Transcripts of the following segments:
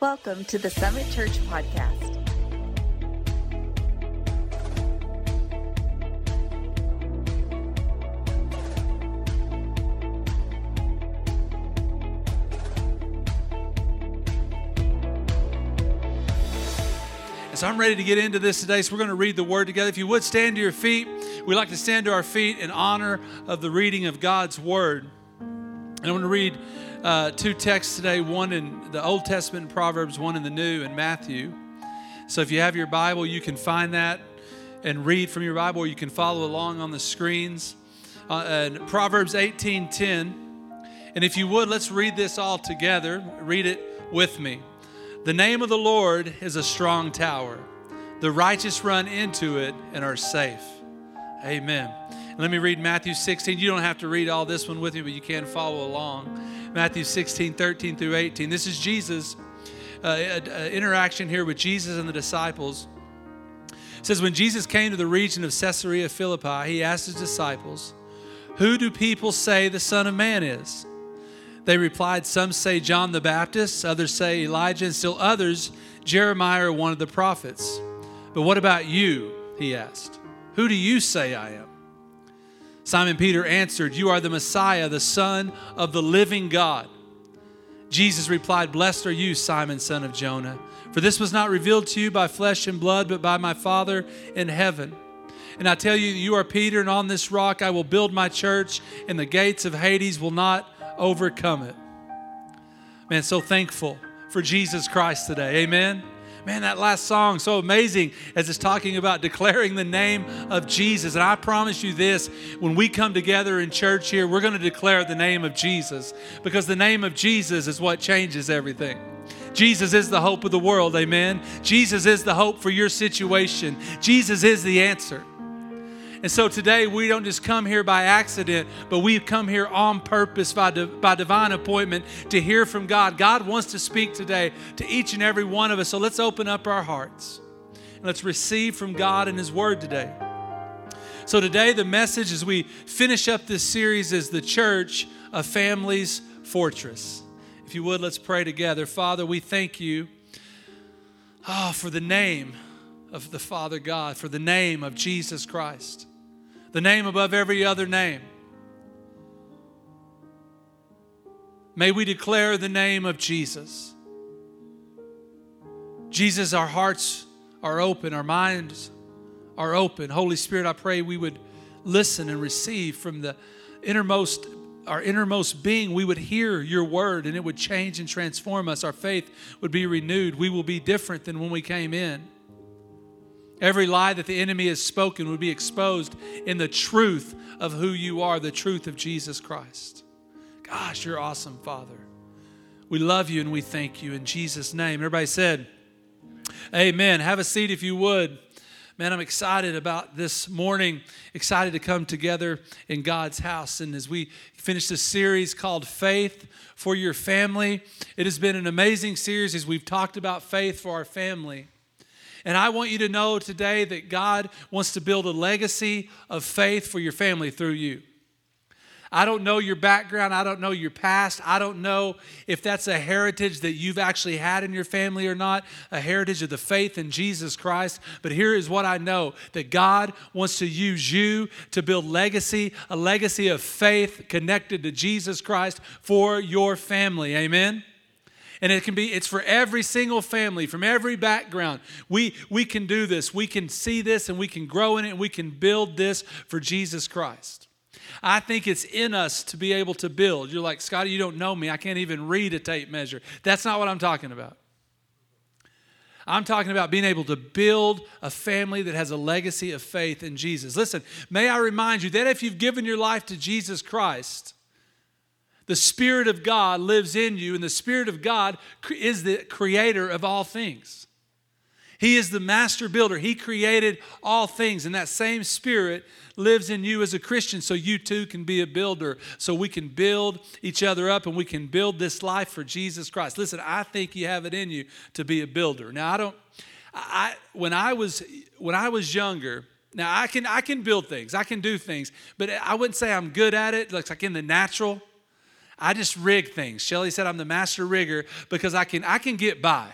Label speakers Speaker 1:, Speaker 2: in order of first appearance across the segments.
Speaker 1: Welcome to the Summit Church Podcast.
Speaker 2: So I'm ready to get into this today. So we're going to read the word together. If you would stand to your feet, we like to stand to our feet in honor of the reading of God's word. And I'm going to read uh, two texts today one in the Old Testament in Proverbs, one in the New in Matthew. So if you have your Bible, you can find that and read from your Bible, or you can follow along on the screens. Uh, and Proverbs 18:10. And if you would, let's read this all together. Read it with me. The name of the Lord is a strong tower. The righteous run into it and are safe. Amen. Let me read Matthew 16. You don't have to read all this one with me, but you can follow along. Matthew 16, 13 through 18. This is Jesus' uh, uh, interaction here with Jesus and the disciples. It says, When Jesus came to the region of Caesarea Philippi, he asked his disciples, Who do people say the Son of Man is? They replied, Some say John the Baptist, others say Elijah, and still others, Jeremiah or one of the prophets. But what about you? He asked. Who do you say I am? Simon Peter answered, You are the Messiah, the Son of the living God. Jesus replied, Blessed are you, Simon, son of Jonah, for this was not revealed to you by flesh and blood, but by my Father in heaven. And I tell you, you are Peter, and on this rock I will build my church, and the gates of Hades will not overcome it. Man, so thankful for Jesus Christ today. Amen. Man, that last song, so amazing as it's talking about declaring the name of Jesus. And I promise you this when we come together in church here, we're going to declare the name of Jesus because the name of Jesus is what changes everything. Jesus is the hope of the world, amen. Jesus is the hope for your situation. Jesus is the answer. And so today we don't just come here by accident, but we've come here on purpose by, by divine appointment to hear from God. God wants to speak today to each and every one of us. So let's open up our hearts and let's receive from God and His Word today. So today the message as we finish up this series is the church a family's fortress. If you would, let's pray together. Father, we thank you oh, for the name of the Father God, for the name of Jesus Christ the name above every other name. May we declare the name of Jesus. Jesus, our hearts are open, our minds are open. Holy Spirit, I pray we would listen and receive from the innermost our innermost being, we would hear your word and it would change and transform us. Our faith would be renewed. We will be different than when we came in. Every lie that the enemy has spoken would be exposed in the truth of who you are, the truth of Jesus Christ. Gosh, you're awesome, Father. We love you and we thank you in Jesus' name. Everybody said, Amen. Have a seat if you would. Man, I'm excited about this morning, excited to come together in God's house. And as we finish this series called Faith for Your Family, it has been an amazing series as we've talked about faith for our family. And I want you to know today that God wants to build a legacy of faith for your family through you. I don't know your background. I don't know your past. I don't know if that's a heritage that you've actually had in your family or not, a heritage of the faith in Jesus Christ. But here is what I know that God wants to use you to build legacy, a legacy of faith connected to Jesus Christ for your family. Amen. And it can be, it's for every single family from every background. We, we can do this. We can see this and we can grow in it and we can build this for Jesus Christ. I think it's in us to be able to build. You're like, Scotty, you don't know me. I can't even read a tape measure. That's not what I'm talking about. I'm talking about being able to build a family that has a legacy of faith in Jesus. Listen, may I remind you that if you've given your life to Jesus Christ, the Spirit of God lives in you, and the Spirit of God is the creator of all things. He is the master builder. He created all things, and that same Spirit lives in you as a Christian, so you too can be a builder. So we can build each other up and we can build this life for Jesus Christ. Listen, I think you have it in you to be a builder. Now, I don't. I when I was when I was younger, now I can I can build things, I can do things, but I wouldn't say I'm good at it. Like, like in the natural, I just rig things. Shelly said I'm the master rigger because I can I can get by.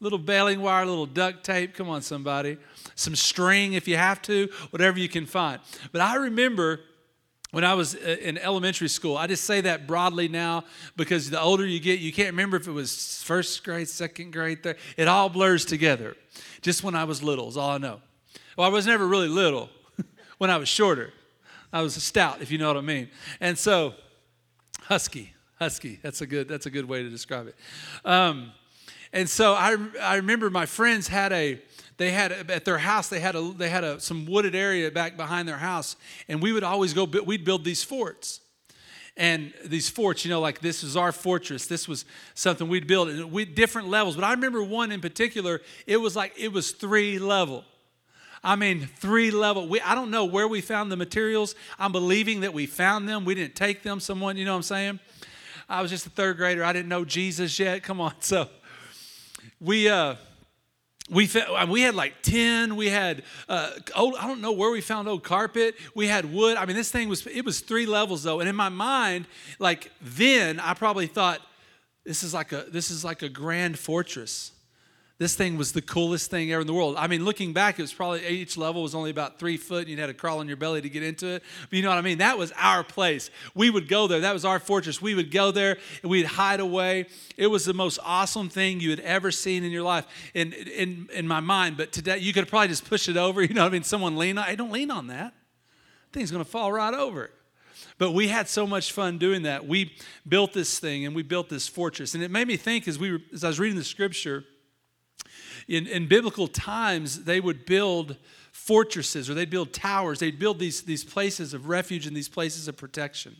Speaker 2: Little baling wire, little duct tape. Come on, somebody. Some string if you have to, whatever you can find. But I remember when I was uh, in elementary school, I just say that broadly now because the older you get, you can't remember if it was first grade, second grade, third. It all blurs together. Just when I was little is all I know. Well, I was never really little when I was shorter. I was stout, if you know what I mean. And so, husky, husky. That's a good. That's a good way to describe it. Um, and so I, I remember my friends had a they had at their house they had a they had a some wooded area back behind their house and we would always go we'd build these forts and these forts you know like this is our fortress this was something we'd build and we different levels but i remember one in particular it was like it was three level I mean, three level. We, I don't know where we found the materials. I'm believing that we found them. We didn't take them. Someone, you know what I'm saying? I was just a third grader. I didn't know Jesus yet. Come on. So we, uh, we, we had like 10 we had uh, old i don't know where we found old carpet we had wood i mean this thing was it was three levels though and in my mind like then i probably thought this is like a this is like a grand fortress this thing was the coolest thing ever in the world. I mean, looking back, it was probably each level was only about three foot, and you had to crawl on your belly to get into it. But you know what I mean? That was our place. We would go there. That was our fortress. We would go there and we'd hide away. It was the most awesome thing you had ever seen in your life, in in, in my mind. But today, you could probably just push it over. You know what I mean? Someone lean on. Hey, don't lean on that. Thing's gonna fall right over. But we had so much fun doing that. We built this thing and we built this fortress, and it made me think as we were, as I was reading the scripture in, in biblical times, they would build fortresses or they'd build towers. They'd build these, these places of refuge and these places of protection.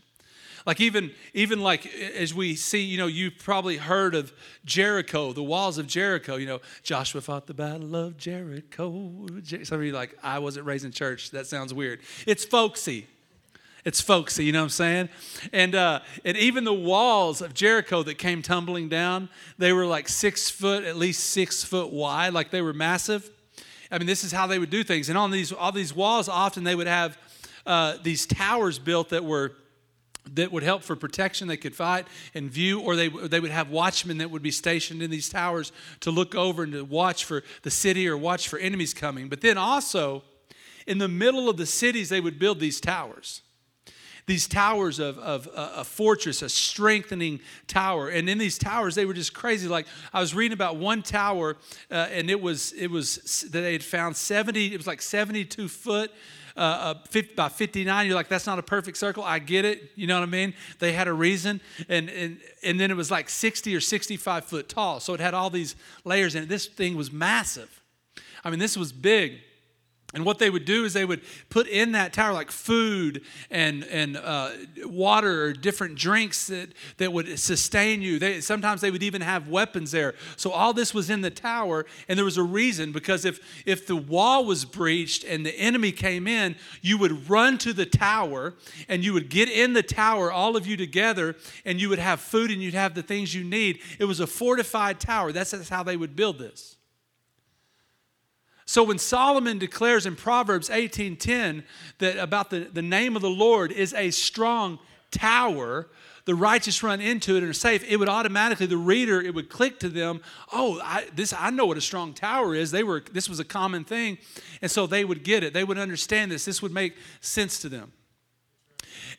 Speaker 2: Like even even like as we see, you know, you've probably heard of Jericho, the walls of Jericho. You know, Joshua fought the battle of Jericho. Some of you like, I wasn't raised in church. That sounds weird. It's folksy. It's folksy, you know what I'm saying? And, uh, and even the walls of Jericho that came tumbling down, they were like six foot, at least six foot wide, like they were massive. I mean, this is how they would do things. And on these, all these walls, often they would have uh, these towers built that were that would help for protection they could fight and view or they, they would have watchmen that would be stationed in these towers to look over and to watch for the city or watch for enemies coming but then also in the middle of the cities they would build these towers these towers of, of uh, a fortress, a strengthening tower. And in these towers, they were just crazy. Like I was reading about one tower, uh, and it was it was that they had found 70. It was like 72 foot. Uh, uh, by 59, you're like, that's not a perfect circle. I get it. You know what I mean? They had a reason. And, and, and then it was like 60 or 65 foot tall. So it had all these layers in it. This thing was massive. I mean, this was big. And what they would do is they would put in that tower like food and, and uh, water or different drinks that, that would sustain you. They, sometimes they would even have weapons there. So all this was in the tower, and there was a reason because if, if the wall was breached and the enemy came in, you would run to the tower and you would get in the tower, all of you together, and you would have food and you'd have the things you need. It was a fortified tower. That's, that's how they would build this. So when Solomon declares in Proverbs 18:10 that about the, the name of the Lord is a strong tower, the righteous run into it and are safe, it would automatically, the reader, it would click to them, oh, I, this, I know what a strong tower is. They were, this was a common thing. And so they would get it. They would understand this. This would make sense to them.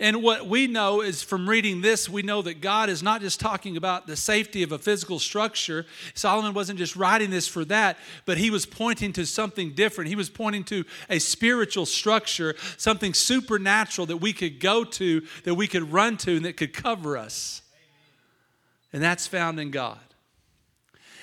Speaker 2: And what we know is from reading this, we know that God is not just talking about the safety of a physical structure. Solomon wasn't just writing this for that, but he was pointing to something different. He was pointing to a spiritual structure, something supernatural that we could go to, that we could run to, and that could cover us. And that's found in God.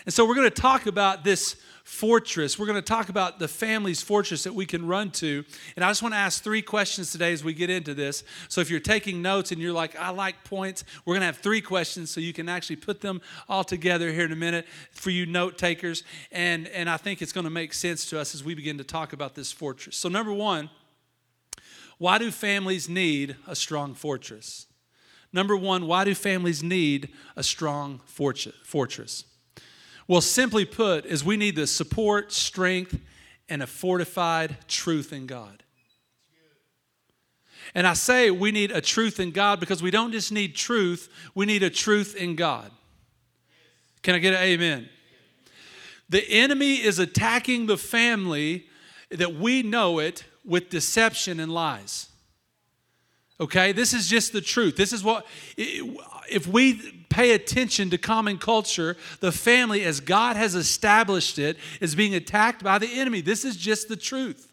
Speaker 2: And so we're going to talk about this fortress. We're going to talk about the family's fortress that we can run to. And I just want to ask three questions today as we get into this. So if you're taking notes and you're like, I like points, we're going to have three questions so you can actually put them all together here in a minute for you note takers. And, and I think it's going to make sense to us as we begin to talk about this fortress. So, number one, why do families need a strong fortress? Number one, why do families need a strong fortress? Well, simply put, is we need the support, strength, and a fortified truth in God. And I say we need a truth in God because we don't just need truth, we need a truth in God. Can I get an amen? The enemy is attacking the family that we know it with deception and lies. Okay, this is just the truth. This is what, if we pay attention to common culture, the family, as God has established it, is being attacked by the enemy. This is just the truth.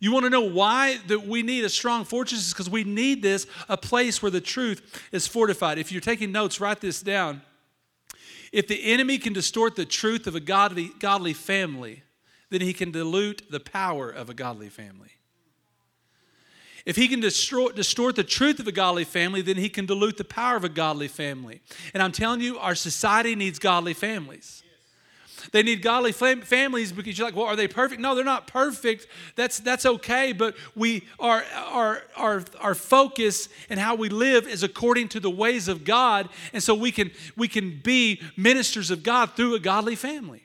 Speaker 2: You want to know why that we need a strong fortress? Is because we need this, a place where the truth is fortified. If you're taking notes, write this down. If the enemy can distort the truth of a godly, godly family, then he can dilute the power of a godly family. If he can distort, distort the truth of a godly family, then he can dilute the power of a godly family. And I'm telling you, our society needs godly families. They need godly fam- families because you're like, well, are they perfect? No, they're not perfect. That's that's okay, but we are our our our focus and how we live is according to the ways of God, and so we can we can be ministers of God through a godly family.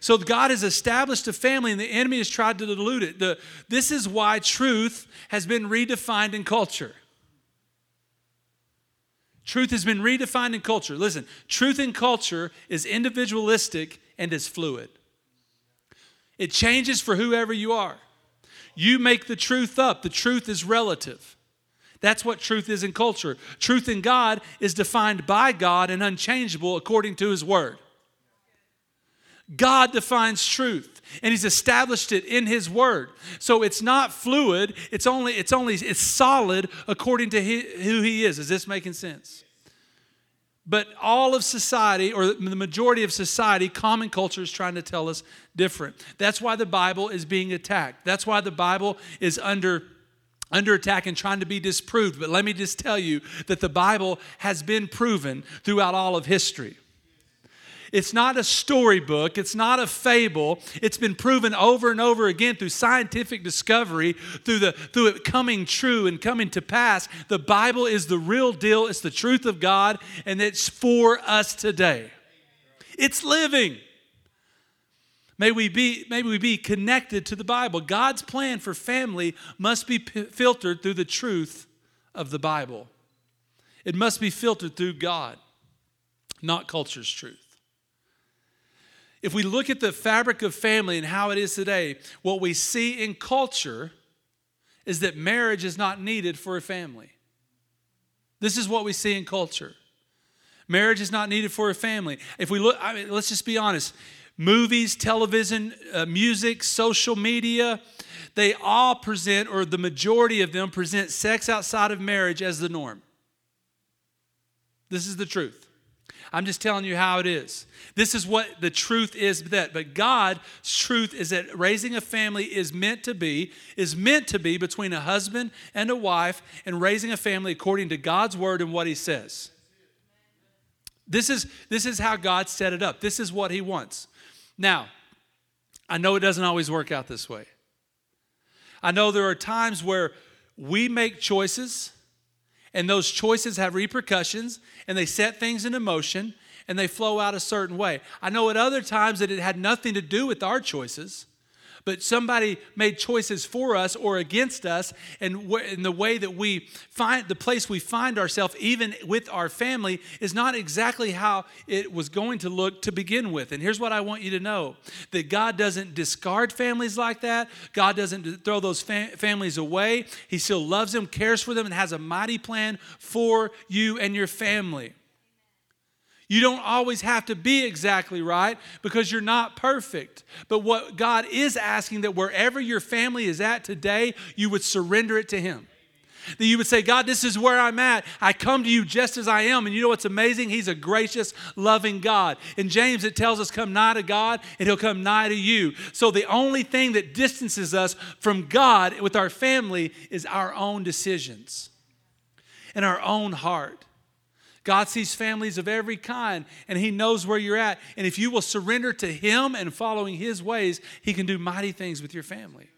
Speaker 2: So God has established a family, and the enemy has tried to dilute it. The, this is why truth has been redefined in culture. Truth has been redefined in culture. Listen, truth in culture is individualistic and is fluid. It changes for whoever you are. You make the truth up, the truth is relative. That's what truth is in culture. Truth in God is defined by God and unchangeable according to His Word. God defines truth and he's established it in his word. So it's not fluid, it's only it's only it's solid according to who he is. Is this making sense? But all of society, or the majority of society, common culture is trying to tell us different. That's why the Bible is being attacked. That's why the Bible is under under attack and trying to be disproved. But let me just tell you that the Bible has been proven throughout all of history. It's not a storybook, it's not a fable. It's been proven over and over again through scientific discovery, through, the, through it coming true and coming to pass. The Bible is the real deal, it's the truth of God, and it's for us today. It's living. May we be, may we be connected to the Bible. God's plan for family must be p- filtered through the truth of the Bible. It must be filtered through God, not culture's truth. If we look at the fabric of family and how it is today, what we see in culture is that marriage is not needed for a family. This is what we see in culture. Marriage is not needed for a family. If we look, I mean, let's just be honest movies, television, uh, music, social media, they all present, or the majority of them present sex outside of marriage as the norm. This is the truth. I'm just telling you how it is. This is what the truth is that. But God's truth is that raising a family is meant to be, is meant to be between a husband and a wife and raising a family according to God's word and what he says. This is, this is how God set it up. This is what he wants. Now, I know it doesn't always work out this way. I know there are times where we make choices and those choices have repercussions and they set things into motion and they flow out a certain way. I know at other times that it had nothing to do with our choices, but somebody made choices for us or against us, and in the way that we find the place we find ourselves, even with our family, is not exactly how it was going to look to begin with. And here's what I want you to know that God doesn't discard families like that, God doesn't throw those fam- families away. He still loves them, cares for them, and has a mighty plan for you and your family. You don't always have to be exactly right because you're not perfect. But what God is asking that wherever your family is at today, you would surrender it to Him. That you would say, God, this is where I'm at. I come to you just as I am. And you know what's amazing? He's a gracious, loving God. In James, it tells us, come nigh to God and He'll come nigh to you. So the only thing that distances us from God with our family is our own decisions and our own heart. God sees families of every kind and He knows where you're at. And if you will surrender to Him and following His ways, He can do mighty things with your family.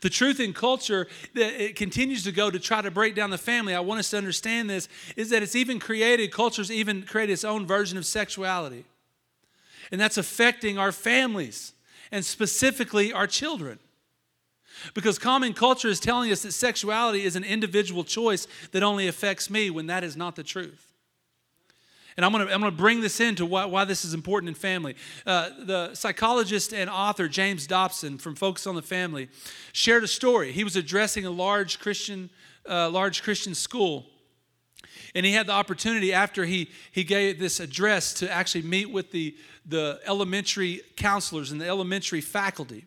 Speaker 2: The truth in culture that it continues to go to try to break down the family, I want us to understand this, is that it's even created, culture's even created its own version of sexuality. And that's affecting our families and specifically our children. Because common culture is telling us that sexuality is an individual choice that only affects me when that is not the truth. And I'm going to, I'm to bring this into why, why this is important in family. Uh, the psychologist and author James Dobson from Focus on the Family shared a story. He was addressing a large Christian, uh, large Christian school. And he had the opportunity after he, he gave this address to actually meet with the, the elementary counselors and the elementary faculty.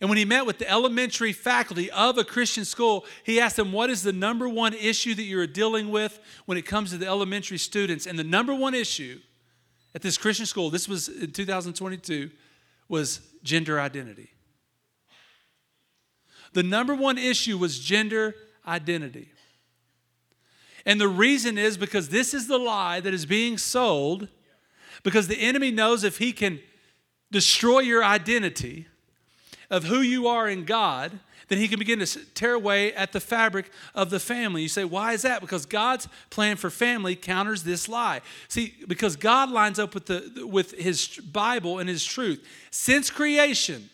Speaker 2: And when he met with the elementary faculty of a Christian school, he asked them, What is the number one issue that you're dealing with when it comes to the elementary students? And the number one issue at this Christian school, this was in 2022, was gender identity. The number one issue was gender identity. And the reason is because this is the lie that is being sold, because the enemy knows if he can destroy your identity, of who you are in God, then he can begin to tear away at the fabric of the family. You say, why is that? Because God's plan for family counters this lie. See, because God lines up with, the, with his Bible and his truth. Since creation,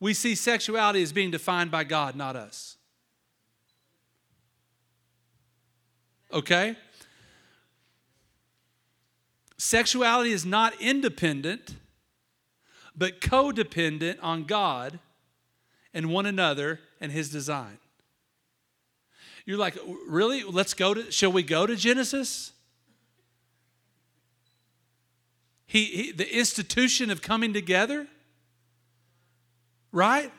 Speaker 2: we see sexuality as being defined by God, not us. Okay? Sexuality is not independent but codependent on God and one another and his design. You're like, really? Let's go to, shall we go to Genesis? He, he the institution of coming together, right?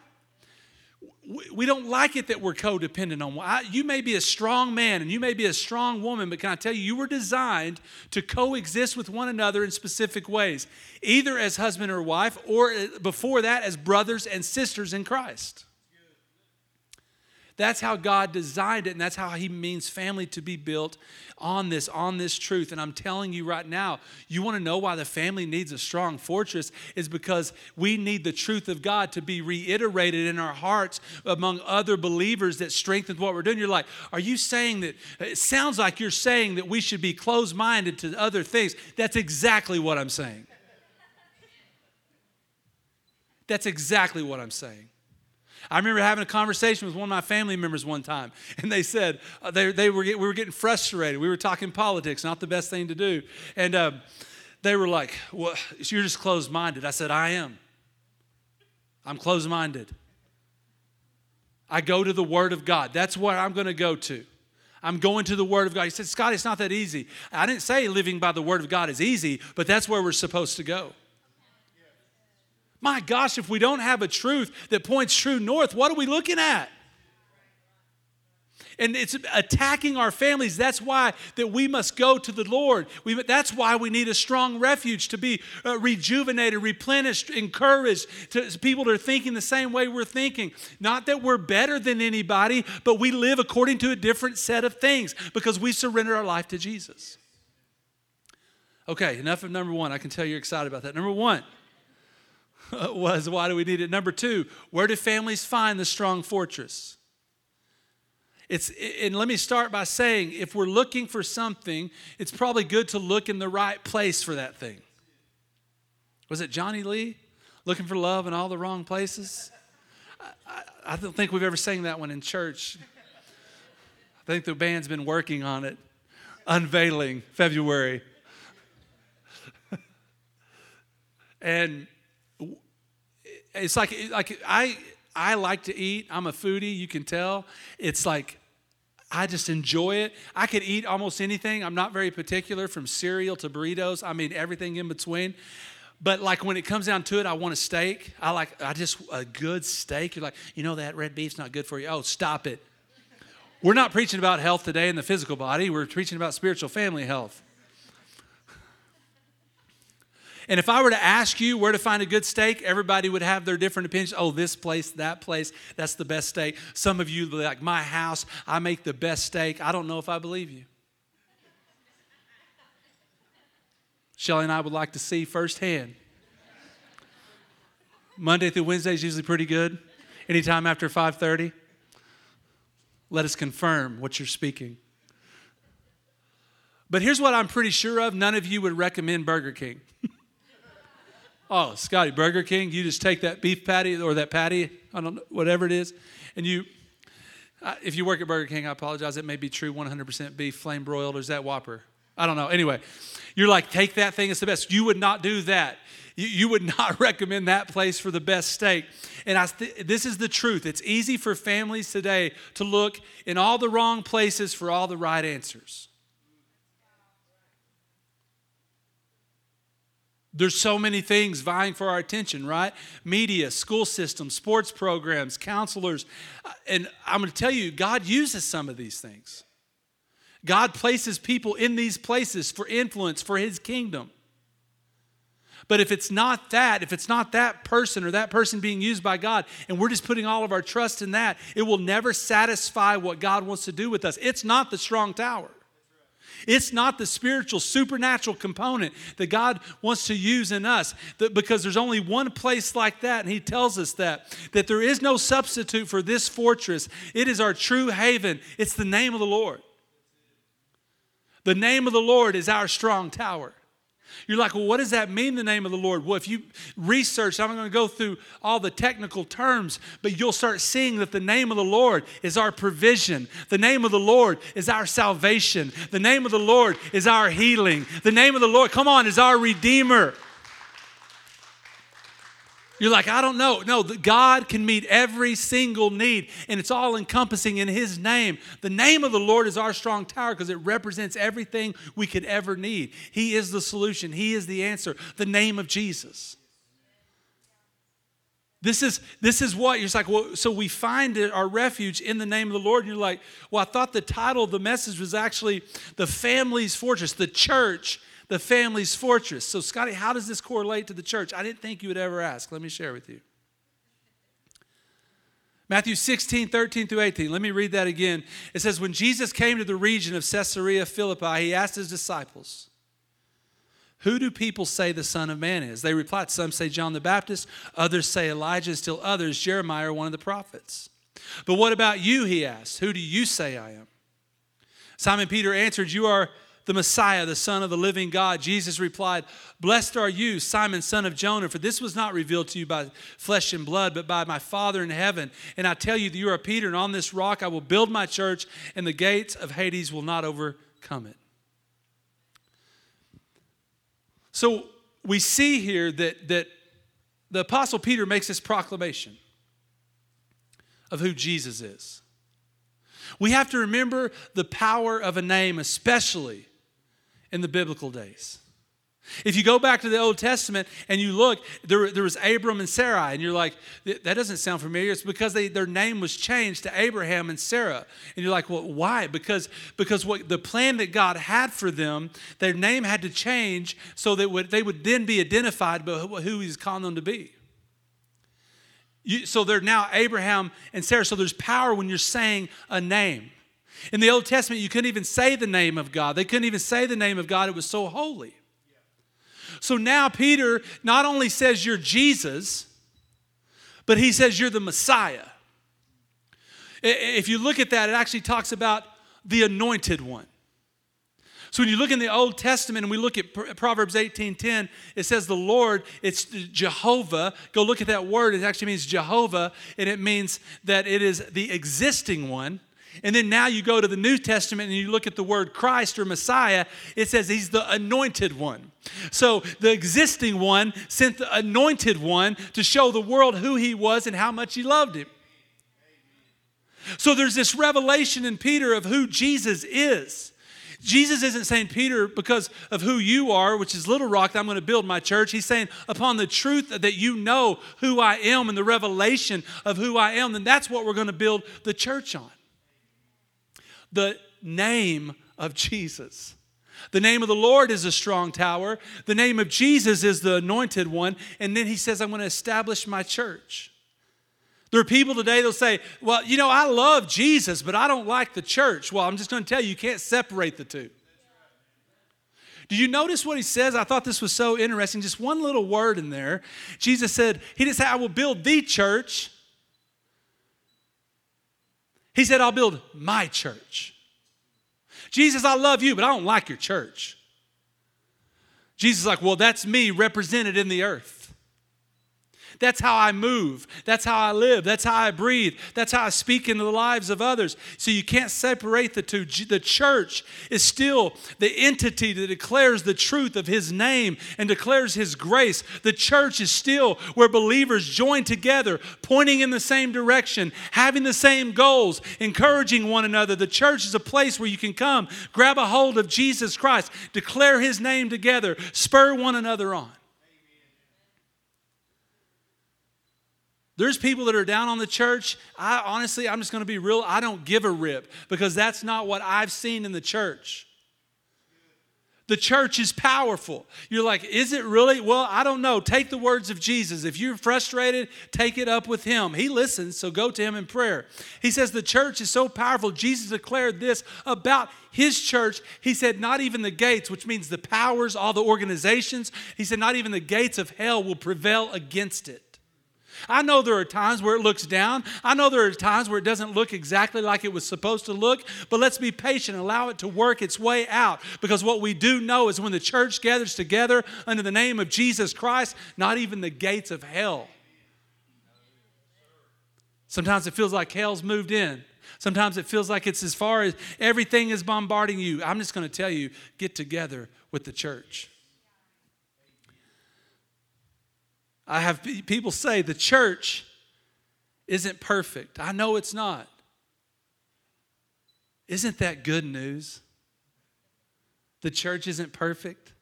Speaker 2: We don't like it that we're codependent on. I, you may be a strong man and you may be a strong woman, but can I tell you, you were designed to coexist with one another in specific ways, either as husband or wife, or uh, before that, as brothers and sisters in Christ. That's how God designed it, and that's how He means family to be built on this, on this truth. And I'm telling you right now, you want to know why the family needs a strong fortress is because we need the truth of God to be reiterated in our hearts among other believers that strengthens what we're doing. You're like, are you saying that? It sounds like you're saying that we should be closed minded to other things. That's exactly what I'm saying. That's exactly what I'm saying. I remember having a conversation with one of my family members one time, and they said uh, they, they were, we were getting frustrated. We were talking politics, not the best thing to do. And uh, they were like, well, You're just closed minded. I said, I am. I'm closed minded. I go to the Word of God. That's where I'm going to go to. I'm going to the Word of God. He said, Scott, it's not that easy. I didn't say living by the Word of God is easy, but that's where we're supposed to go. My gosh, if we don't have a truth that points true north, what are we looking at? and it's attacking our families. That's why that we must go to the lord. We, that's why we need a strong refuge to be uh, rejuvenated replenished encouraged to people that are thinking the same way we're thinking. Not that we're better than anybody but we live according to a different set of things because we surrender our life to jesus. Okay enough of number one. I can tell you're excited about that. Number one was why do we need it? Number two, where do families find the strong fortress? It's, and let me start by saying if we're looking for something, it's probably good to look in the right place for that thing. Was it Johnny Lee? Looking for love in all the wrong places? I, I, I don't think we've ever sang that one in church. I think the band's been working on it. Unveiling, February. and it's like like I I like to eat. I'm a foodie, you can tell. It's like I just enjoy it. I could eat almost anything. I'm not very particular from cereal to burritos. I mean everything in between. But like when it comes down to it, I want a steak. I like I just a good steak. You're like, you know that red beef's not good for you. Oh, stop it. We're not preaching about health today in the physical body. We're preaching about spiritual family health. And if I were to ask you where to find a good steak, everybody would have their different opinions. Oh, this place, that place, that's the best steak. Some of you would be like, my house, I make the best steak. I don't know if I believe you. Shelly and I would like to see firsthand. Monday through Wednesday is usually pretty good. Anytime after 5:30, let us confirm what you're speaking. But here's what I'm pretty sure of: none of you would recommend Burger King. Oh, Scotty, Burger King, you just take that beef patty or that patty, I don't know, whatever it is, and you, if you work at Burger King, I apologize, it may be true 100% beef, flame broiled, or is that Whopper? I don't know. Anyway, you're like, take that thing, it's the best. You would not do that. You, you would not recommend that place for the best steak. And I th- this is the truth. It's easy for families today to look in all the wrong places for all the right answers. There's so many things vying for our attention, right? Media, school systems, sports programs, counselors. Uh, and I'm going to tell you, God uses some of these things. God places people in these places for influence for his kingdom. But if it's not that, if it's not that person or that person being used by God, and we're just putting all of our trust in that, it will never satisfy what God wants to do with us. It's not the strong tower. It's not the spiritual, supernatural component that God wants to use in us because there's only one place like that, and He tells us that, that there is no substitute for this fortress. It is our true haven. It's the name of the Lord. The name of the Lord is our strong tower. You're like, well, what does that mean, the name of the Lord? Well, if you research, I'm going to go through all the technical terms, but you'll start seeing that the name of the Lord is our provision. The name of the Lord is our salvation. The name of the Lord is our healing. The name of the Lord, come on, is our Redeemer. You're like, I don't know. No, God can meet every single need, and it's all encompassing in His name. The name of the Lord is our strong tower because it represents everything we could ever need. He is the solution, He is the answer. The name of Jesus. This is, this is what you're like, well, so we find our refuge in the name of the Lord. And you're like, well, I thought the title of the message was actually the family's fortress, the church the family's fortress. So, Scotty, how does this correlate to the church? I didn't think you would ever ask. Let me share with you. Matthew 16, 13 through 18. Let me read that again. It says, When Jesus came to the region of Caesarea Philippi, he asked his disciples, Who do people say the Son of Man is? They replied, Some say John the Baptist, others say Elijah, still others, Jeremiah one of the prophets. But what about you? He asked, Who do you say I am? Simon Peter answered, You are the Messiah, the Son of the living God. Jesus replied, Blessed are you, Simon, son of Jonah, for this was not revealed to you by flesh and blood, but by my Father in heaven. And I tell you that you are Peter, and on this rock I will build my church, and the gates of Hades will not overcome it. So we see here that, that the Apostle Peter makes this proclamation of who Jesus is. We have to remember the power of a name, especially in the biblical days. If you go back to the Old Testament and you look, there, there was Abram and Sarai, and you're like, that doesn't sound familiar. It's because they, their name was changed to Abraham and Sarah. And you're like, well, why? Because, because what the plan that God had for them, their name had to change so that would, they would then be identified by who He's calling them to be. You, so they're now Abraham and Sarah. So there's power when you're saying a name. In the Old Testament, you couldn't even say the name of God. They couldn't even say the name of God, it was so holy. So now Peter not only says you're Jesus, but he says you're the Messiah. If you look at that, it actually talks about the anointed one. So when you look in the Old Testament and we look at Proverbs 18:10, it says the Lord, it's Jehovah. Go look at that word. It actually means Jehovah, and it means that it is the existing one. And then now you go to the New Testament and you look at the word Christ or Messiah, it says he's the anointed one. So the existing one sent the anointed one to show the world who he was and how much he loved him. So there's this revelation in Peter of who Jesus is. Jesus isn't saying, Peter, because of who you are, which is Little Rock, I'm going to build my church. He's saying, upon the truth that you know who I am and the revelation of who I am, then that's what we're going to build the church on the name of Jesus. The name of the Lord is a strong tower. The name of Jesus is the anointed one. And then he says, I'm going to establish my church. There are people today that'll say, Well, you know, I love Jesus, but I don't like the church. Well, I'm just going to tell you, you can't separate the two. Do you notice what he says? I thought this was so interesting. Just one little word in there. Jesus said, He didn't say, I will build the church. He said, I'll build my church. Jesus, I love you, but I don't like your church. Jesus is like, well, that's me represented in the earth. That's how I move. That's how I live. That's how I breathe. That's how I speak into the lives of others. So you can't separate the two. The church is still the entity that declares the truth of His name and declares His grace. The church is still where believers join together, pointing in the same direction, having the same goals, encouraging one another. The church is a place where you can come, grab a hold of Jesus Christ, declare His name together, spur one another on. There's people that are down on the church. I honestly, I'm just going to be real. I don't give a rip because that's not what I've seen in the church. The church is powerful. You're like, is it really? Well, I don't know. Take the words of Jesus. If you're frustrated, take it up with him. He listens, so go to him in prayer. He says the church is so powerful. Jesus declared this about his church. He said, not even the gates, which means the powers, all the organizations, he said, not even the gates of hell will prevail against it. I know there are times where it looks down. I know there are times where it doesn't look exactly like it was supposed to look, but let's be patient, allow it to work its way out. Because what we do know is when the church gathers together under the name of Jesus Christ, not even the gates of hell. Sometimes it feels like hell's moved in. Sometimes it feels like it's as far as everything is bombarding you. I'm just going to tell you get together with the church. I have people say the church isn't perfect. I know it's not. Isn't that good news? The church isn't perfect.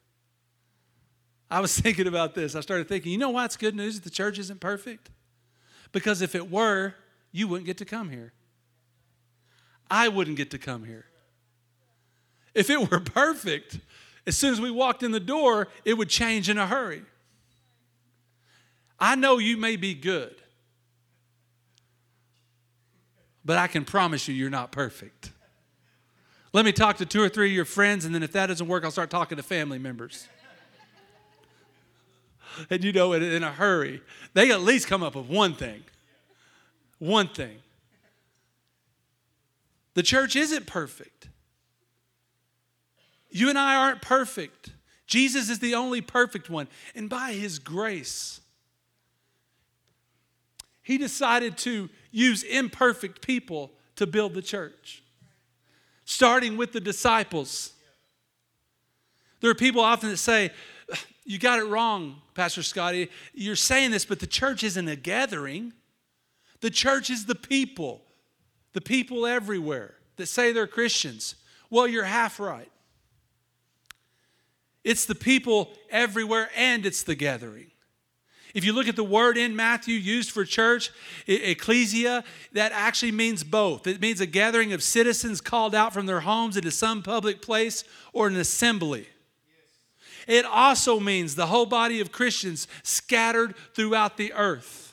Speaker 2: I was thinking about this. I started thinking, you know why it's good news that the church isn't perfect? Because if it were, you wouldn't get to come here. I wouldn't get to come here. If it were perfect, as soon as we walked in the door, it would change in a hurry. I know you may be good, but I can promise you, you're not perfect. Let me talk to two or three of your friends, and then if that doesn't work, I'll start talking to family members. And you know, in a hurry, they at least come up with one thing. One thing. The church isn't perfect. You and I aren't perfect. Jesus is the only perfect one. And by his grace, he decided to use imperfect people to build the church, starting with the disciples. There are people often that say, You got it wrong, Pastor Scotty. You're saying this, but the church isn't a gathering. The church is the people, the people everywhere that say they're Christians. Well, you're half right. It's the people everywhere and it's the gathering. If you look at the word in Matthew used for church, ecclesia, that actually means both. It means a gathering of citizens called out from their homes into some public place or an assembly. It also means the whole body of Christians scattered throughout the earth.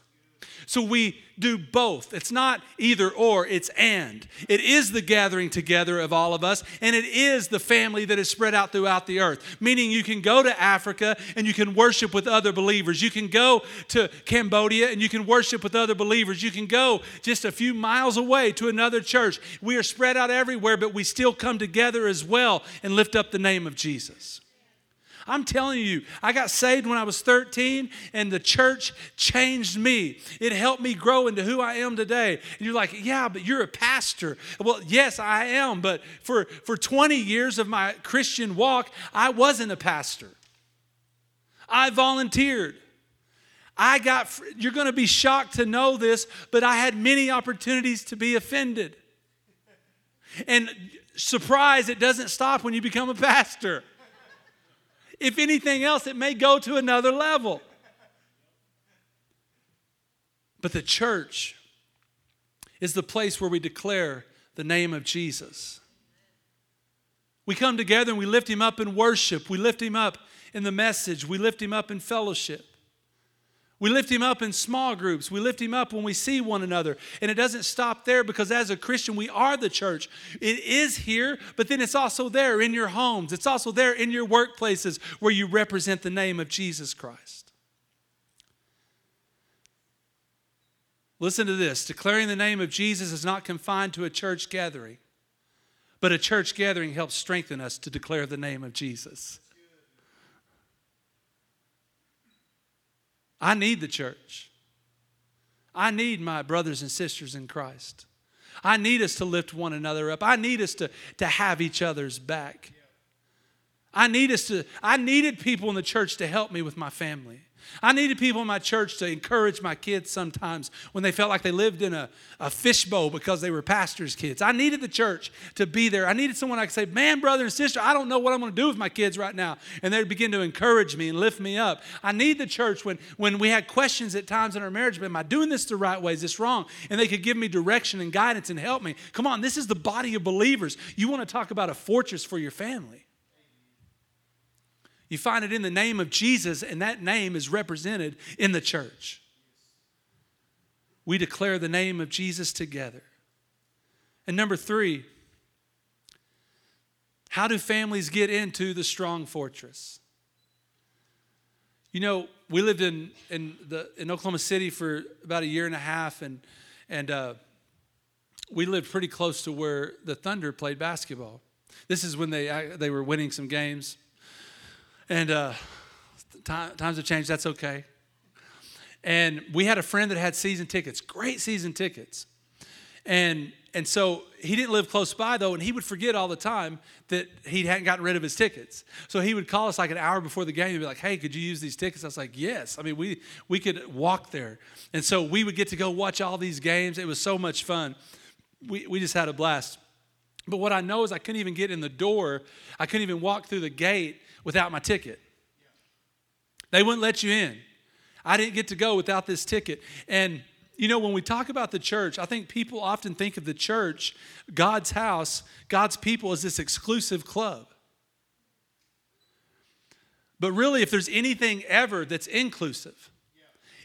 Speaker 2: So we do both. It's not either or, it's and. It is the gathering together of all of us, and it is the family that is spread out throughout the earth. Meaning you can go to Africa and you can worship with other believers. You can go to Cambodia and you can worship with other believers. You can go just a few miles away to another church. We are spread out everywhere, but we still come together as well and lift up the name of Jesus. I'm telling you, I got saved when I was 13, and the church changed me. It helped me grow into who I am today. And you're like, yeah, but you're a pastor. Well, yes, I am, but for, for 20 years of my Christian walk, I wasn't a pastor. I volunteered. I got, you're going to be shocked to know this, but I had many opportunities to be offended. And surprise, it doesn't stop when you become a pastor. If anything else, it may go to another level. But the church is the place where we declare the name of Jesus. We come together and we lift him up in worship. We lift him up in the message. We lift him up in fellowship. We lift him up in small groups. We lift him up when we see one another. And it doesn't stop there because as a Christian, we are the church. It is here, but then it's also there in your homes. It's also there in your workplaces where you represent the name of Jesus Christ. Listen to this declaring the name of Jesus is not confined to a church gathering, but a church gathering helps strengthen us to declare the name of Jesus. I need the church. I need my brothers and sisters in Christ. I need us to lift one another up. I need us to, to have each other's back. I need us to, I needed people in the church to help me with my family. I needed people in my church to encourage my kids sometimes when they felt like they lived in a, a fishbowl because they were pastors' kids. I needed the church to be there. I needed someone I could say, Man, brother and sister, I don't know what I'm going to do with my kids right now. And they'd begin to encourage me and lift me up. I need the church when, when we had questions at times in our marriage, but am I doing this the right way? Is this wrong? And they could give me direction and guidance and help me. Come on, this is the body of believers. You want to talk about a fortress for your family. You find it in the name of Jesus, and that name is represented in the church. We declare the name of Jesus together. And number three, how do families get into the strong fortress? You know, we lived in, in, the, in Oklahoma City for about a year and a half, and, and uh, we lived pretty close to where the Thunder played basketball. This is when they, they were winning some games. And uh, times have changed, that's okay. And we had a friend that had season tickets, great season tickets. And and so he didn't live close by though, and he would forget all the time that he hadn't gotten rid of his tickets. So he would call us like an hour before the game and be like, "Hey, could you use these tickets?" I was like, "Yes." I mean, we we could walk there, and so we would get to go watch all these games. It was so much fun. We we just had a blast. But what I know is I couldn't even get in the door. I couldn't even walk through the gate without my ticket. They wouldn't let you in. I didn't get to go without this ticket. And you know, when we talk about the church, I think people often think of the church, God's house, God's people as this exclusive club. But really, if there's anything ever that's inclusive,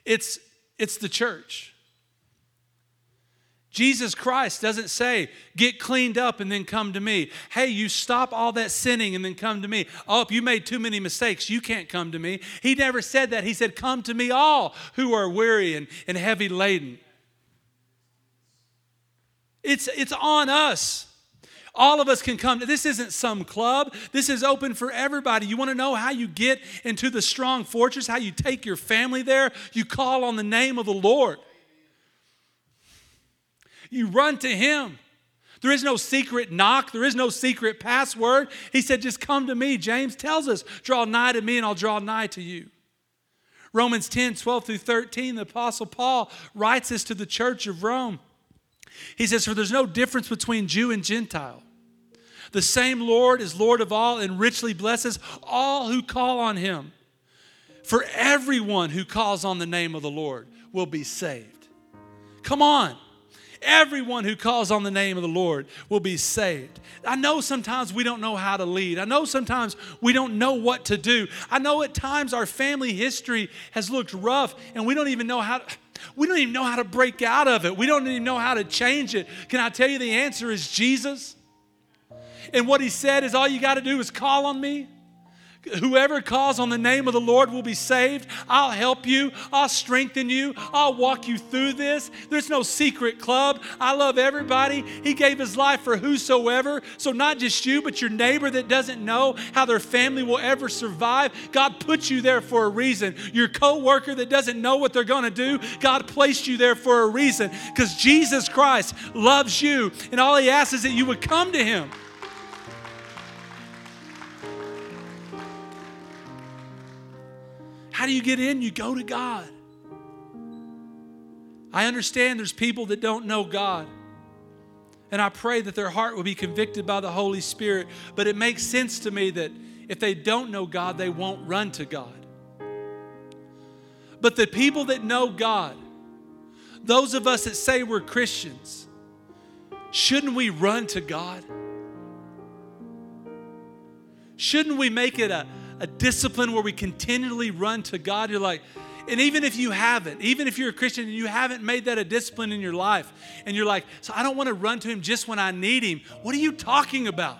Speaker 2: it's, it's the church. Jesus Christ doesn't say, get cleaned up and then come to me. Hey, you stop all that sinning and then come to me. Oh, if you made too many mistakes, you can't come to me. He never said that. He said, Come to me, all who are weary and, and heavy laden. It's, it's on us. All of us can come. This isn't some club. This is open for everybody. You want to know how you get into the strong fortress, how you take your family there? You call on the name of the Lord. You run to Him. There is no secret knock. There is no secret password. He said, just come to me. James tells us, draw nigh to me and I'll draw nigh to you. Romans 10 12 through 13, the Apostle Paul writes this to the church of Rome. He says, For there's no difference between Jew and Gentile. The same Lord is Lord of all and richly blesses all who call on him. For everyone who calls on the name of the Lord will be saved. Come on. Everyone who calls on the name of the Lord will be saved. I know sometimes we don't know how to lead. I know sometimes we don't know what to do. I know at times our family history has looked rough and we don't even know how to, we don't even know how to break out of it. We don't even know how to change it. Can I tell you the answer is Jesus? And what he said is all you got to do is call on me. Whoever calls on the name of the Lord will be saved. I'll help you. I'll strengthen you. I'll walk you through this. There's no secret club. I love everybody. He gave his life for whosoever. So, not just you, but your neighbor that doesn't know how their family will ever survive. God put you there for a reason. Your coworker that doesn't know what they're going to do, God placed you there for a reason because Jesus Christ loves you. And all he asks is that you would come to him. How do you get in? You go to God. I understand there's people that don't know God. And I pray that their heart will be convicted by the Holy Spirit. But it makes sense to me that if they don't know God, they won't run to God. But the people that know God, those of us that say we're Christians, shouldn't we run to God? Shouldn't we make it a, a discipline where we continually run to God. You're like, and even if you haven't, even if you're a Christian and you haven't made that a discipline in your life, and you're like, so I don't want to run to Him just when I need Him, what are you talking about?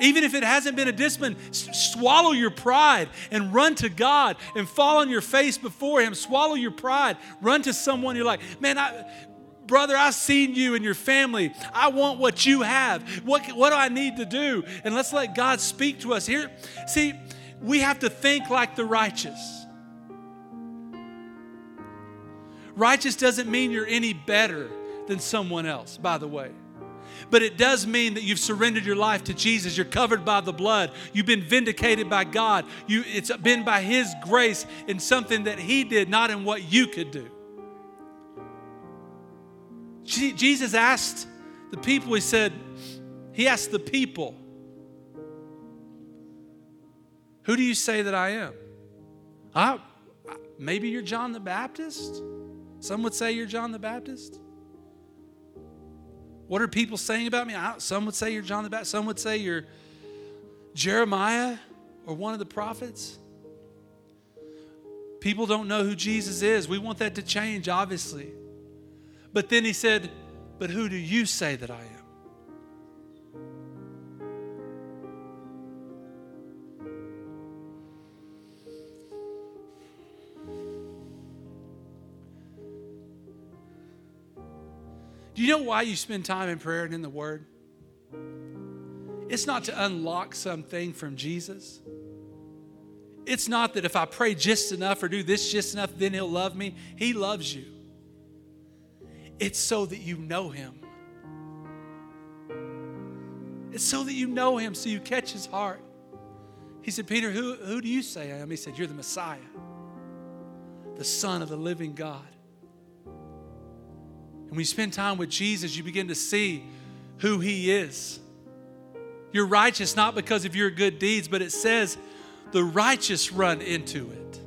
Speaker 2: Even if it hasn't been a discipline, swallow your pride and run to God and fall on your face before Him. Swallow your pride. Run to someone you're like, man, I, brother, I've seen you and your family. I want what you have. What, what do I need to do? And let's let God speak to us. Here, see, we have to think like the righteous. Righteous doesn't mean you're any better than someone else, by the way. But it does mean that you've surrendered your life to Jesus. You're covered by the blood. You've been vindicated by God. You, it's been by His grace in something that He did, not in what you could do. Jesus asked the people, He said, He asked the people, Who do you say that I am? I, maybe you're John the Baptist. Some would say you're John the Baptist. What are people saying about me? some would say you're John the Baptist. Some would say you're Jeremiah or one of the prophets. People don't know who Jesus is. We want that to change, obviously. But then he said, But who do you say that I am? Do you know why you spend time in prayer and in the Word? It's not to unlock something from Jesus. It's not that if I pray just enough or do this just enough, then He'll love me. He loves you. It's so that you know Him. It's so that you know Him, so you catch His heart. He said, Peter, who, who do you say I am? He said, You're the Messiah, the Son of the living God. And when you spend time with Jesus, you begin to see who He is. You're righteous not because of your good deeds, but it says the righteous run into it.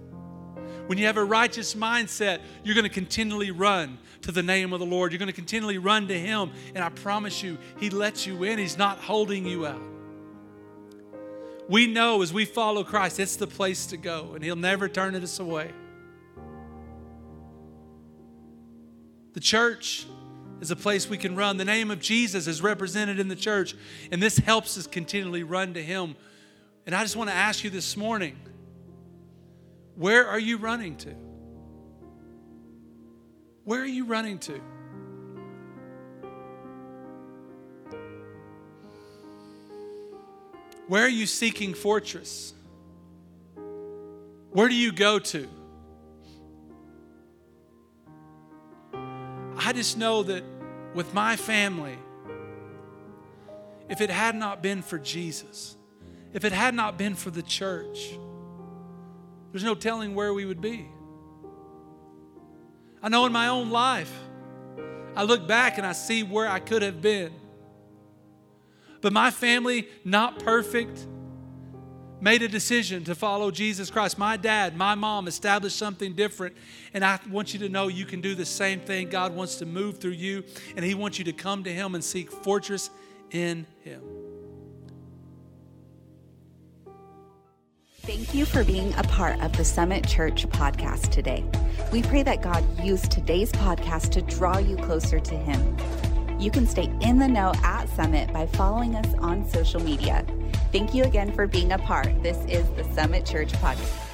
Speaker 2: When you have a righteous mindset, you're going to continually run to the name of the Lord. You're going to continually run to Him. And I promise you, He lets you in, He's not holding you out. We know as we follow Christ, it's the place to go, and He'll never turn us away. The church is a place we can run. The name of Jesus is represented in the church, and this helps us continually run to Him. And I just want to ask you this morning where are you running to? Where are you running to? Where are you seeking fortress? Where do you go to? I just know that with my family, if it had not been for Jesus, if it had not been for the church, there's no telling where we would be. I know in my own life, I look back and I see where I could have been. But my family, not perfect, made a decision to follow Jesus Christ. My dad, my mom established something different. And I want you to know you can do the same thing. God wants to move through you, and He wants you to come to Him and seek fortress in Him.
Speaker 1: Thank you for being a part of the Summit Church podcast today. We pray that God used today's podcast to draw you closer to Him. You can stay in the know at Summit by following us on social media. Thank you again for being a part. This is the Summit Church Podcast.